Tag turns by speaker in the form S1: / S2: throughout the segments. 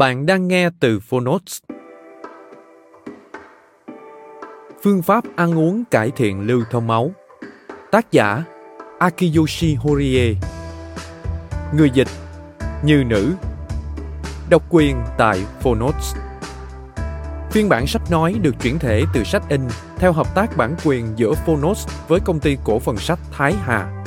S1: Bạn đang nghe từ Phonotes. Phương pháp ăn uống cải thiện lưu thông máu. Tác giả, Akiyoshi Horie. Người dịch, Như nữ. Độc quyền tại Phonotes. Phiên bản sách nói được chuyển thể từ sách in theo hợp tác bản quyền giữa Phonos với công ty cổ phần sách Thái Hà.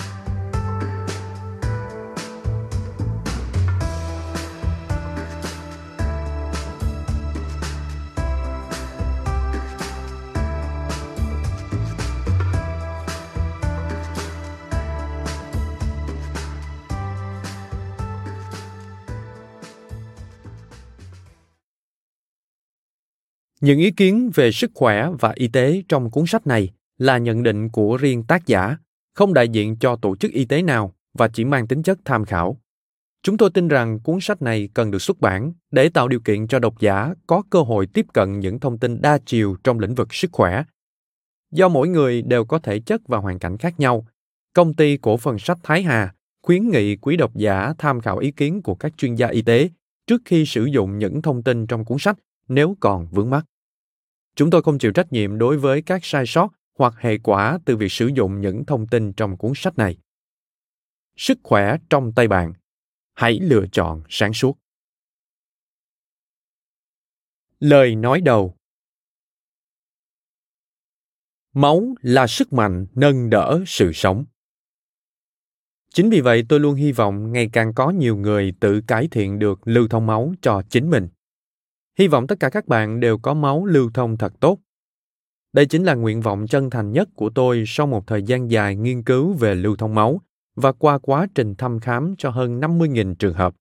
S1: Những ý kiến về sức khỏe và y tế trong cuốn sách này là nhận định của riêng tác giả, không đại diện cho tổ chức y tế nào và chỉ mang tính chất tham khảo. Chúng tôi tin rằng cuốn sách này cần được xuất bản để tạo điều kiện cho độc giả có cơ hội tiếp cận những thông tin đa chiều trong lĩnh vực sức khỏe. Do mỗi người đều có thể chất và hoàn cảnh khác nhau, công ty cổ phần sách Thái Hà khuyến nghị quý độc giả tham khảo ý kiến của các chuyên gia y tế trước khi sử dụng những thông tin trong cuốn sách nếu còn vướng mắc. Chúng tôi không chịu trách nhiệm đối với các sai sót hoặc hệ quả từ việc sử dụng những thông tin trong cuốn sách này. Sức khỏe trong tay bạn. Hãy lựa chọn sáng suốt. Lời nói đầu Máu là sức mạnh nâng đỡ sự sống. Chính vì vậy tôi luôn hy vọng ngày càng có nhiều người tự cải thiện được lưu thông máu cho chính mình. Hy vọng tất cả các bạn đều có máu lưu thông thật tốt. Đây chính là nguyện vọng chân thành nhất của tôi sau một thời gian dài nghiên cứu về lưu thông máu và qua quá trình thăm khám cho hơn 50.000 trường hợp.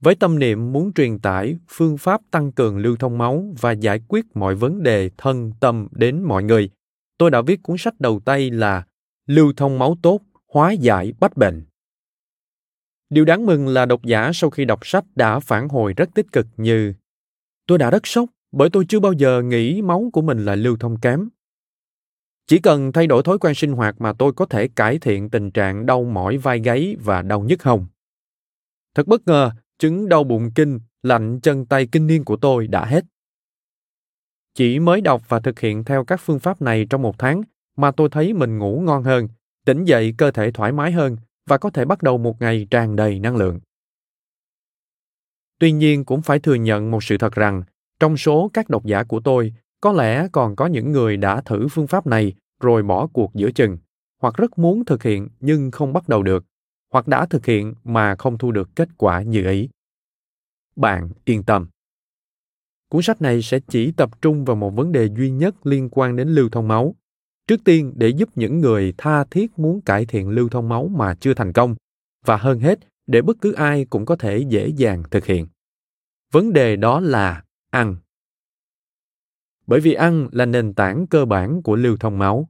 S1: Với tâm niệm muốn truyền tải phương pháp tăng cường lưu thông máu và giải quyết mọi vấn đề thân tâm đến mọi người, tôi đã viết cuốn sách đầu tay là Lưu thông máu tốt, hóa giải bách bệnh. Điều đáng mừng là độc giả sau khi đọc sách đã phản hồi rất tích cực như Tôi đã rất sốc bởi tôi chưa bao giờ nghĩ máu của mình là lưu thông kém. Chỉ cần thay đổi thói quen sinh hoạt mà tôi có thể cải thiện tình trạng đau mỏi vai gáy và đau nhức hồng Thật bất ngờ, chứng đau bụng kinh, lạnh chân tay kinh niên của tôi đã hết. Chỉ mới đọc và thực hiện theo các phương pháp này trong một tháng mà tôi thấy mình ngủ ngon hơn, tỉnh dậy cơ thể thoải mái hơn và có thể bắt đầu một ngày tràn đầy năng lượng. Tuy nhiên cũng phải thừa nhận một sự thật rằng, trong số các độc giả của tôi, có lẽ còn có những người đã thử phương pháp này rồi bỏ cuộc giữa chừng, hoặc rất muốn thực hiện nhưng không bắt đầu được, hoặc đã thực hiện mà không thu được kết quả như ý. Bạn yên tâm. Cuốn sách này sẽ chỉ tập trung vào một vấn đề duy nhất liên quan đến lưu thông máu. Trước tiên để giúp những người tha thiết muốn cải thiện lưu thông máu mà chưa thành công, và hơn hết để bất cứ ai cũng có thể dễ dàng thực hiện. Vấn đề đó là ăn. Bởi vì ăn là nền tảng cơ bản của lưu thông máu.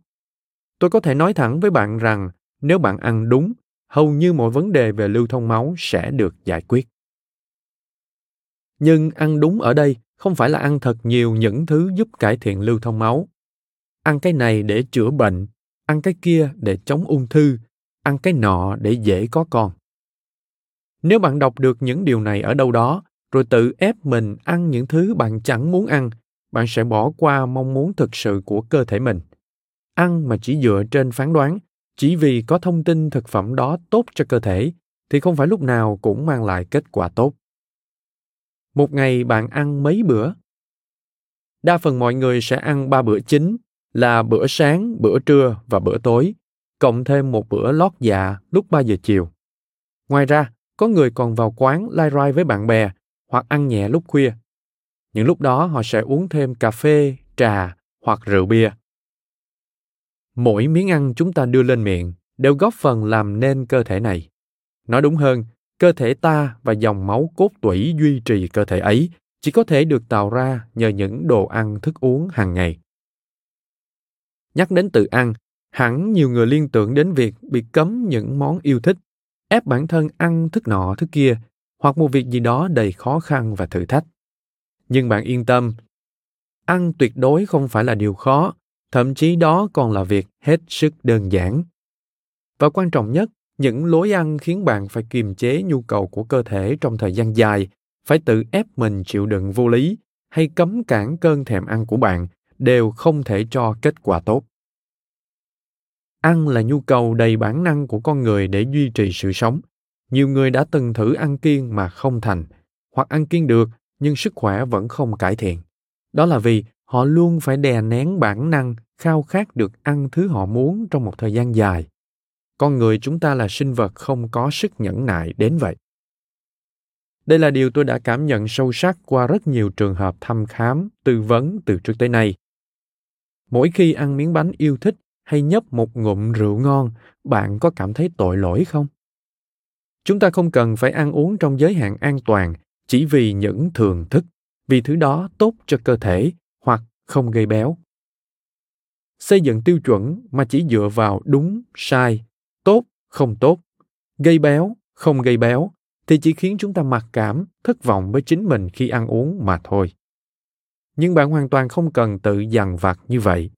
S1: Tôi có thể nói thẳng với bạn rằng nếu bạn ăn đúng hầu như mọi vấn đề về lưu thông máu sẽ được giải quyết. Nhưng ăn đúng ở đây không phải là ăn thật nhiều những thứ giúp cải thiện lưu thông máu ăn cái này để chữa bệnh, ăn cái kia để chống ung thư, ăn cái nọ để dễ có con. Nếu bạn đọc được những điều này ở đâu đó, rồi tự ép mình ăn những thứ bạn chẳng muốn ăn, bạn sẽ bỏ qua mong muốn thực sự của cơ thể mình. Ăn mà chỉ dựa trên phán đoán, chỉ vì có thông tin thực phẩm đó tốt cho cơ thể, thì không phải lúc nào cũng mang lại kết quả tốt. Một ngày bạn ăn mấy bữa? Đa phần mọi người sẽ ăn ba bữa chính là bữa sáng bữa trưa và bữa tối cộng thêm một bữa lót dạ lúc 3 giờ chiều. Ngoài ra, có người còn vào quán lai rai với bạn bè hoặc ăn nhẹ lúc khuya. Những lúc đó họ sẽ uống thêm cà phê, trà hoặc rượu bia. Mỗi miếng ăn chúng ta đưa lên miệng đều góp phần làm nên cơ thể này. Nói đúng hơn, cơ thể ta và dòng máu cốt tủy duy trì cơ thể ấy chỉ có thể được tạo ra nhờ những đồ ăn thức uống hàng ngày. Nhắc đến tự ăn, hẳn nhiều người liên tưởng đến việc bị cấm những món yêu thích, ép bản thân ăn thức nọ thức kia, hoặc một việc gì đó đầy khó khăn và thử thách. Nhưng bạn yên tâm, ăn tuyệt đối không phải là điều khó, thậm chí đó còn là việc hết sức đơn giản. Và quan trọng nhất, những lối ăn khiến bạn phải kiềm chế nhu cầu của cơ thể trong thời gian dài, phải tự ép mình chịu đựng vô lý hay cấm cản cơn thèm ăn của bạn đều không thể cho kết quả tốt. Ăn là nhu cầu đầy bản năng của con người để duy trì sự sống. Nhiều người đã từng thử ăn kiêng mà không thành, hoặc ăn kiêng được, nhưng sức khỏe vẫn không cải thiện. Đó là vì họ luôn phải đè nén bản năng, khao khát được ăn thứ họ muốn trong một thời gian dài. Con người chúng ta là sinh vật không có sức nhẫn nại đến vậy. Đây là điều tôi đã cảm nhận sâu sắc qua rất nhiều trường hợp thăm khám, tư vấn từ trước tới nay mỗi khi ăn miếng bánh yêu thích hay nhấp một ngụm rượu ngon, bạn có cảm thấy tội lỗi không? Chúng ta không cần phải ăn uống trong giới hạn an toàn chỉ vì những thường thức, vì thứ đó tốt cho cơ thể hoặc không gây béo. Xây dựng tiêu chuẩn mà chỉ dựa vào đúng, sai, tốt, không tốt, gây béo, không gây béo thì chỉ khiến chúng ta mặc cảm, thất vọng với chính mình khi ăn uống mà thôi nhưng bạn hoàn toàn không cần tự dằn vặt như vậy.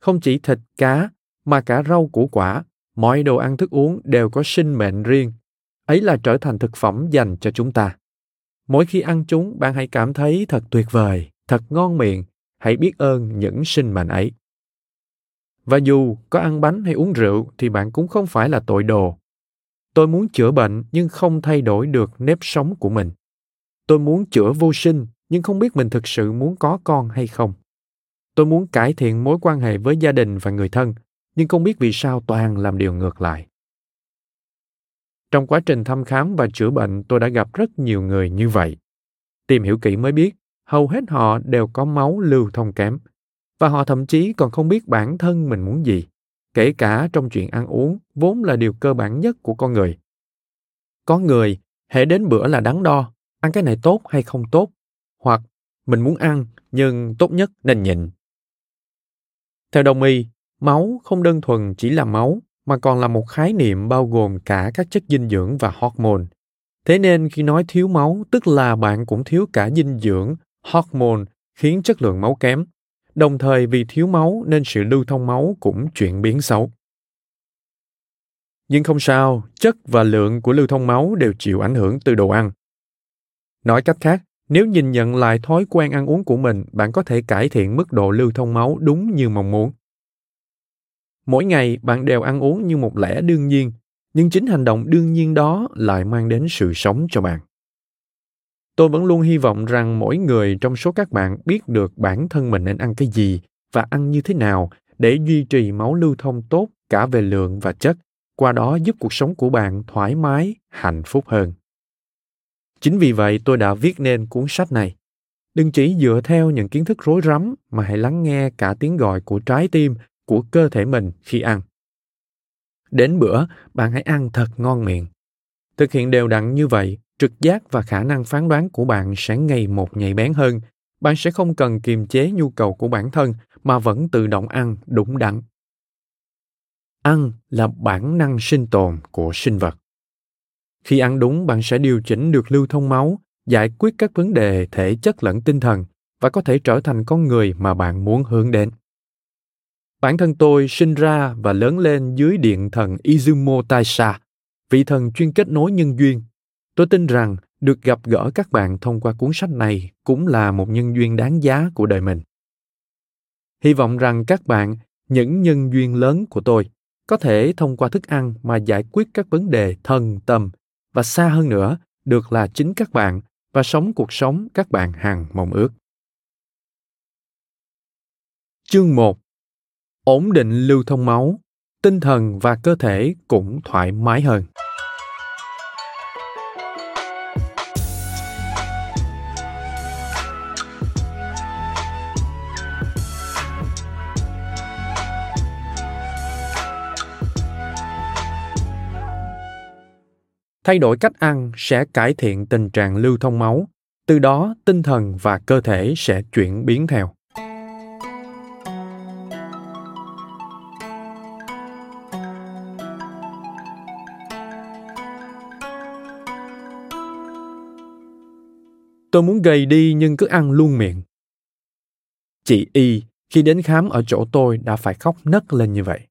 S1: Không chỉ thịt cá, mà cả rau củ quả, mọi đồ ăn thức uống đều có sinh mệnh riêng. Ấy là trở thành thực phẩm dành cho chúng ta. Mỗi khi ăn chúng, bạn hãy cảm thấy thật tuyệt vời, thật ngon miệng. Hãy biết ơn những sinh mệnh ấy. Và dù có ăn bánh hay uống rượu, thì bạn cũng không phải là tội đồ. Tôi muốn chữa bệnh, nhưng không thay đổi được nếp sống của mình. Tôi muốn chữa vô sinh nhưng không biết mình thực sự muốn có con hay không. Tôi muốn cải thiện mối quan hệ với gia đình và người thân, nhưng không biết vì sao toàn làm điều ngược lại. Trong quá trình thăm khám và chữa bệnh, tôi đã gặp rất nhiều người như vậy. Tìm hiểu kỹ mới biết, hầu hết họ đều có máu lưu thông kém, và họ thậm chí còn không biết bản thân mình muốn gì, kể cả trong chuyện ăn uống, vốn là điều cơ bản nhất của con người. Có người hệ đến bữa là đắn đo, ăn cái này tốt hay không tốt hoặc mình muốn ăn nhưng tốt nhất nên nhịn theo đồng y, máu không đơn thuần chỉ là máu mà còn là một khái niệm bao gồm cả các chất dinh dưỡng và hormone. Thế nên khi nói thiếu máu, tức là bạn cũng thiếu cả dinh dưỡng, hormone khiến chất lượng máu kém. Đồng thời vì thiếu máu nên sự lưu thông máu cũng chuyển biến xấu. Nhưng không sao, chất và lượng của lưu thông máu đều chịu ảnh hưởng từ đồ ăn. Nói cách khác, nếu nhìn nhận lại thói quen ăn uống của mình, bạn có thể cải thiện mức độ lưu thông máu đúng như mong muốn. Mỗi ngày bạn đều ăn uống như một lẽ đương nhiên, nhưng chính hành động đương nhiên đó lại mang đến sự sống cho bạn. Tôi vẫn luôn hy vọng rằng mỗi người trong số các bạn biết được bản thân mình nên ăn cái gì và ăn như thế nào để duy trì máu lưu thông tốt cả về lượng và chất, qua đó giúp cuộc sống của bạn thoải mái, hạnh phúc hơn. Chính vì vậy tôi đã viết nên cuốn sách này. Đừng chỉ dựa theo những kiến thức rối rắm mà hãy lắng nghe cả tiếng gọi của trái tim, của cơ thể mình khi ăn. Đến bữa, bạn hãy ăn thật ngon miệng. Thực hiện đều đặn như vậy, trực giác và khả năng phán đoán của bạn sẽ ngày một nhạy bén hơn. Bạn sẽ không cần kiềm chế nhu cầu của bản thân mà vẫn tự động ăn đúng đắn. Ăn là bản năng sinh tồn của sinh vật. Khi ăn đúng, bạn sẽ điều chỉnh được lưu thông máu, giải quyết các vấn đề thể chất lẫn tinh thần và có thể trở thành con người mà bạn muốn hướng đến. Bản thân tôi sinh ra và lớn lên dưới điện thần Izumo Taisha, vị thần chuyên kết nối nhân duyên. Tôi tin rằng được gặp gỡ các bạn thông qua cuốn sách này cũng là một nhân duyên đáng giá của đời mình. Hy vọng rằng các bạn, những nhân duyên lớn của tôi, có thể thông qua thức ăn mà giải quyết các vấn đề thân tâm và xa hơn nữa được là chính các bạn và sống cuộc sống các bạn hằng mong ước. Chương 1 Ổn định lưu thông máu, tinh thần và cơ thể cũng thoải mái hơn. Thay đổi cách ăn sẽ cải thiện tình trạng lưu thông máu, từ đó tinh thần và cơ thể sẽ chuyển biến theo. Tôi muốn gầy đi nhưng cứ ăn luôn miệng. Chị y, khi đến khám ở chỗ tôi đã phải khóc nấc lên như vậy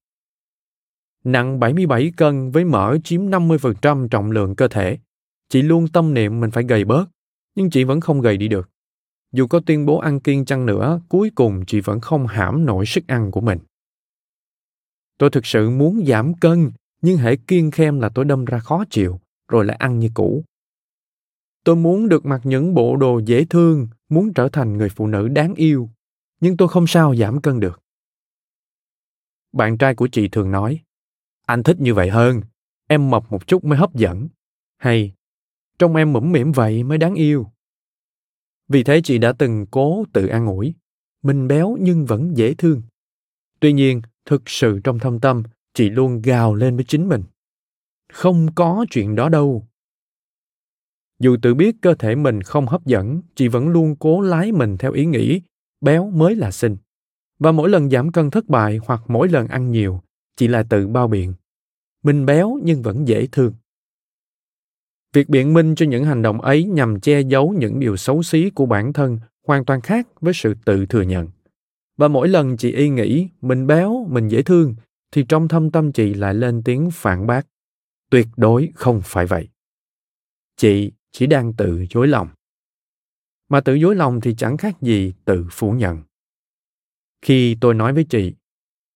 S1: nặng 77 cân với mỡ chiếm 50% trọng lượng cơ thể. Chị luôn tâm niệm mình phải gầy bớt, nhưng chị vẫn không gầy đi được. Dù có tuyên bố ăn kiêng chăng nữa, cuối cùng chị vẫn không hãm nổi sức ăn của mình. Tôi thực sự muốn giảm cân, nhưng hãy kiêng khem là tôi đâm ra khó chịu, rồi lại ăn như cũ. Tôi muốn được mặc những bộ đồ dễ thương, muốn trở thành người phụ nữ đáng yêu, nhưng tôi không sao giảm cân được. Bạn trai của chị thường nói, anh thích như vậy hơn. Em mập một chút mới hấp dẫn. Hay trong em mũm mỉm vậy mới đáng yêu. Vì thế chị đã từng cố tự an ủi, mình béo nhưng vẫn dễ thương. Tuy nhiên, thực sự trong thâm tâm, chị luôn gào lên với chính mình. Không có chuyện đó đâu. Dù tự biết cơ thể mình không hấp dẫn, chị vẫn luôn cố lái mình theo ý nghĩ, béo mới là xinh. Và mỗi lần giảm cân thất bại hoặc mỗi lần ăn nhiều, chị lại tự bao biện mình béo nhưng vẫn dễ thương. Việc biện minh cho những hành động ấy nhằm che giấu những điều xấu xí của bản thân hoàn toàn khác với sự tự thừa nhận. Và mỗi lần chị y nghĩ mình béo, mình dễ thương thì trong thâm tâm chị lại lên tiếng phản bác. Tuyệt đối không phải vậy. Chị chỉ đang tự dối lòng. Mà tự dối lòng thì chẳng khác gì tự phủ nhận. Khi tôi nói với chị,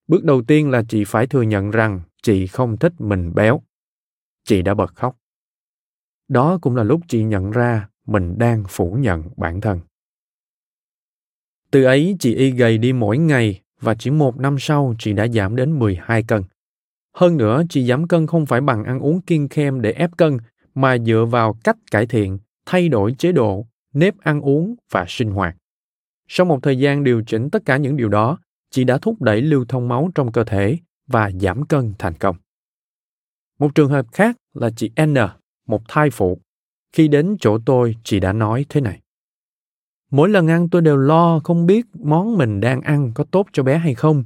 S1: bước đầu tiên là chị phải thừa nhận rằng chị không thích mình béo chị đã bật khóc đó cũng là lúc chị nhận ra mình đang phủ nhận bản thân từ ấy chị y gầy đi mỗi ngày và chỉ một năm sau chị đã giảm đến 12 cân. Hơn nữa, chị giảm cân không phải bằng ăn uống kiêng khem để ép cân, mà dựa vào cách cải thiện, thay đổi chế độ, nếp ăn uống và sinh hoạt. Sau một thời gian điều chỉnh tất cả những điều đó, chị đã thúc đẩy lưu thông máu trong cơ thể và giảm cân thành công. Một trường hợp khác là chị N, một thai phụ. Khi đến chỗ tôi, chị đã nói thế này. Mỗi lần ăn tôi đều lo không biết món mình đang ăn có tốt cho bé hay không.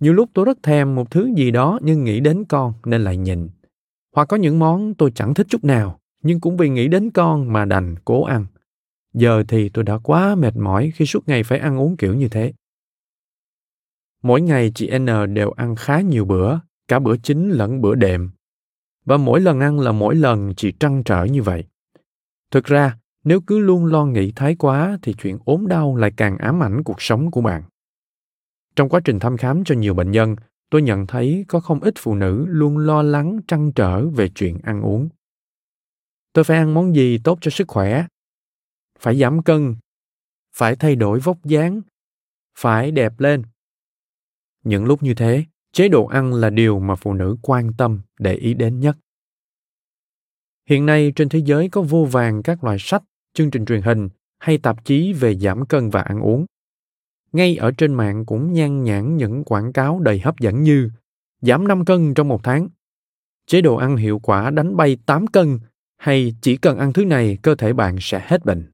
S1: Nhiều lúc tôi rất thèm một thứ gì đó nhưng nghĩ đến con nên lại nhịn. Hoặc có những món tôi chẳng thích chút nào, nhưng cũng vì nghĩ đến con mà đành cố ăn. Giờ thì tôi đã quá mệt mỏi khi suốt ngày phải ăn uống kiểu như thế. Mỗi ngày chị N đều ăn khá nhiều bữa, cả bữa chính lẫn bữa đệm. Và mỗi lần ăn là mỗi lần chị trăn trở như vậy. Thực ra, nếu cứ luôn lo nghĩ thái quá thì chuyện ốm đau lại càng ám ảnh cuộc sống của bạn. Trong quá trình thăm khám cho nhiều bệnh nhân, tôi nhận thấy có không ít phụ nữ luôn lo lắng trăn trở về chuyện ăn uống. Tôi phải ăn món gì tốt cho sức khỏe? Phải giảm cân, phải thay đổi vóc dáng, phải đẹp lên, những lúc như thế chế độ ăn là điều mà phụ nữ quan tâm để ý đến nhất hiện nay trên thế giới có vô vàng các loại sách chương trình truyền hình hay tạp chí về giảm cân và ăn uống ngay ở trên mạng cũng nhan nhản những quảng cáo đầy hấp dẫn như giảm 5 cân trong một tháng, chế độ ăn hiệu quả đánh bay 8 cân hay chỉ cần ăn thứ này cơ thể bạn sẽ hết bệnh.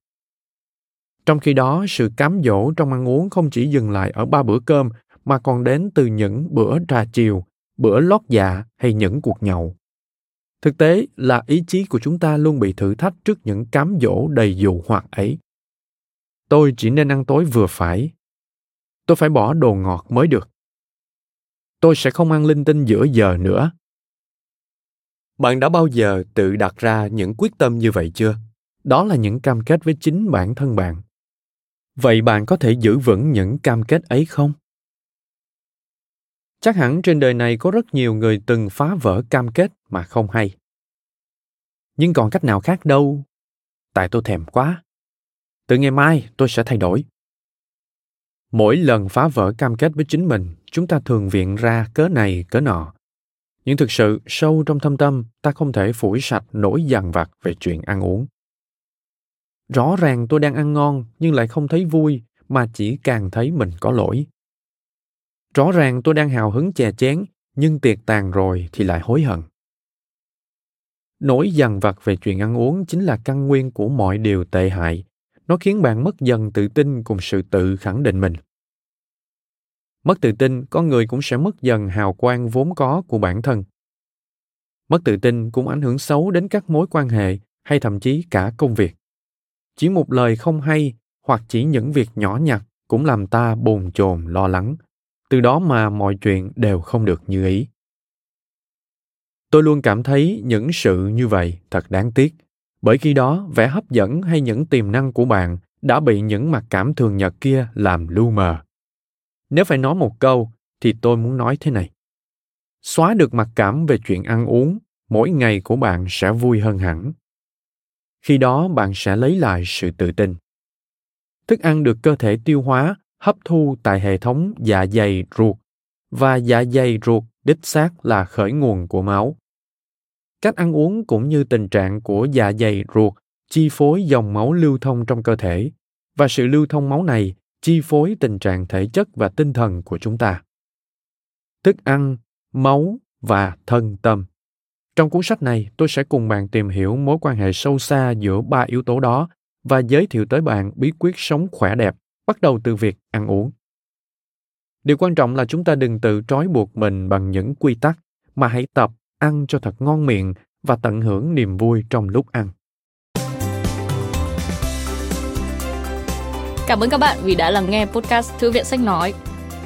S1: Trong khi đó, sự cám dỗ trong ăn uống không chỉ dừng lại ở ba bữa cơm mà còn đến từ những bữa trà chiều, bữa lót dạ hay những cuộc nhậu. Thực tế là ý chí của chúng ta luôn bị thử thách trước những cám dỗ đầy dụ hoặc ấy. Tôi chỉ nên ăn tối vừa phải. Tôi phải bỏ đồ ngọt mới được. Tôi sẽ không ăn linh tinh giữa giờ nữa. Bạn đã bao giờ tự đặt ra những quyết tâm như vậy chưa? Đó là những cam kết với chính bản thân bạn. Vậy bạn có thể giữ vững những cam kết ấy không? Chắc hẳn trên đời này có rất nhiều người từng phá vỡ cam kết mà không hay. Nhưng còn cách nào khác đâu. Tại tôi thèm quá. Từ ngày mai tôi sẽ thay đổi. Mỗi lần phá vỡ cam kết với chính mình, chúng ta thường viện ra cớ này cớ nọ. Nhưng thực sự, sâu trong thâm tâm, ta không thể phủi sạch nỗi dằn vặt về chuyện ăn uống. Rõ ràng tôi đang ăn ngon nhưng lại không thấy vui mà chỉ càng thấy mình có lỗi. Rõ ràng tôi đang hào hứng chè chén nhưng tiệc tàn rồi thì lại hối hận. Nỗi dằn vặt về chuyện ăn uống chính là căn nguyên của mọi điều tệ hại. Nó khiến bạn mất dần tự tin cùng sự tự khẳng định mình. Mất tự tin, con người cũng sẽ mất dần hào quang vốn có của bản thân. Mất tự tin cũng ảnh hưởng xấu đến các mối quan hệ hay thậm chí cả công việc. Chỉ một lời không hay hoặc chỉ những việc nhỏ nhặt cũng làm ta bồn chồn lo lắng. Từ đó mà mọi chuyện đều không được như ý. Tôi luôn cảm thấy những sự như vậy thật đáng tiếc, bởi khi đó vẻ hấp dẫn hay những tiềm năng của bạn đã bị những mặc cảm thường nhật kia làm lu mờ. Nếu phải nói một câu thì tôi muốn nói thế này. Xóa được mặc cảm về chuyện ăn uống, mỗi ngày của bạn sẽ vui hơn hẳn. Khi đó bạn sẽ lấy lại sự tự tin. Thức ăn được cơ thể tiêu hóa, hấp thu tại hệ thống dạ dày ruột và dạ dày ruột đích xác là khởi nguồn của máu. Cách ăn uống cũng như tình trạng của dạ dày ruột chi phối dòng máu lưu thông trong cơ thể và sự lưu thông máu này chi phối tình trạng thể chất và tinh thần của chúng ta. Thức ăn, máu và thân tâm. Trong cuốn sách này, tôi sẽ cùng bạn tìm hiểu mối quan hệ sâu xa giữa ba yếu tố đó và giới thiệu tới bạn bí quyết sống khỏe đẹp, bắt đầu từ việc ăn uống. Điều quan trọng là chúng ta đừng tự trói buộc mình bằng những quy tắc, mà hãy tập ăn cho thật ngon miệng và tận hưởng niềm vui trong lúc ăn.
S2: Cảm ơn các bạn vì đã lắng nghe podcast Thư viện Sách Nói.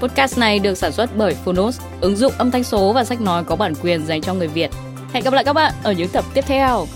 S2: Podcast này được sản xuất bởi Phonos, ứng dụng âm thanh số và sách nói có bản quyền dành cho người Việt. Hẹn gặp lại các bạn ở những tập tiếp theo.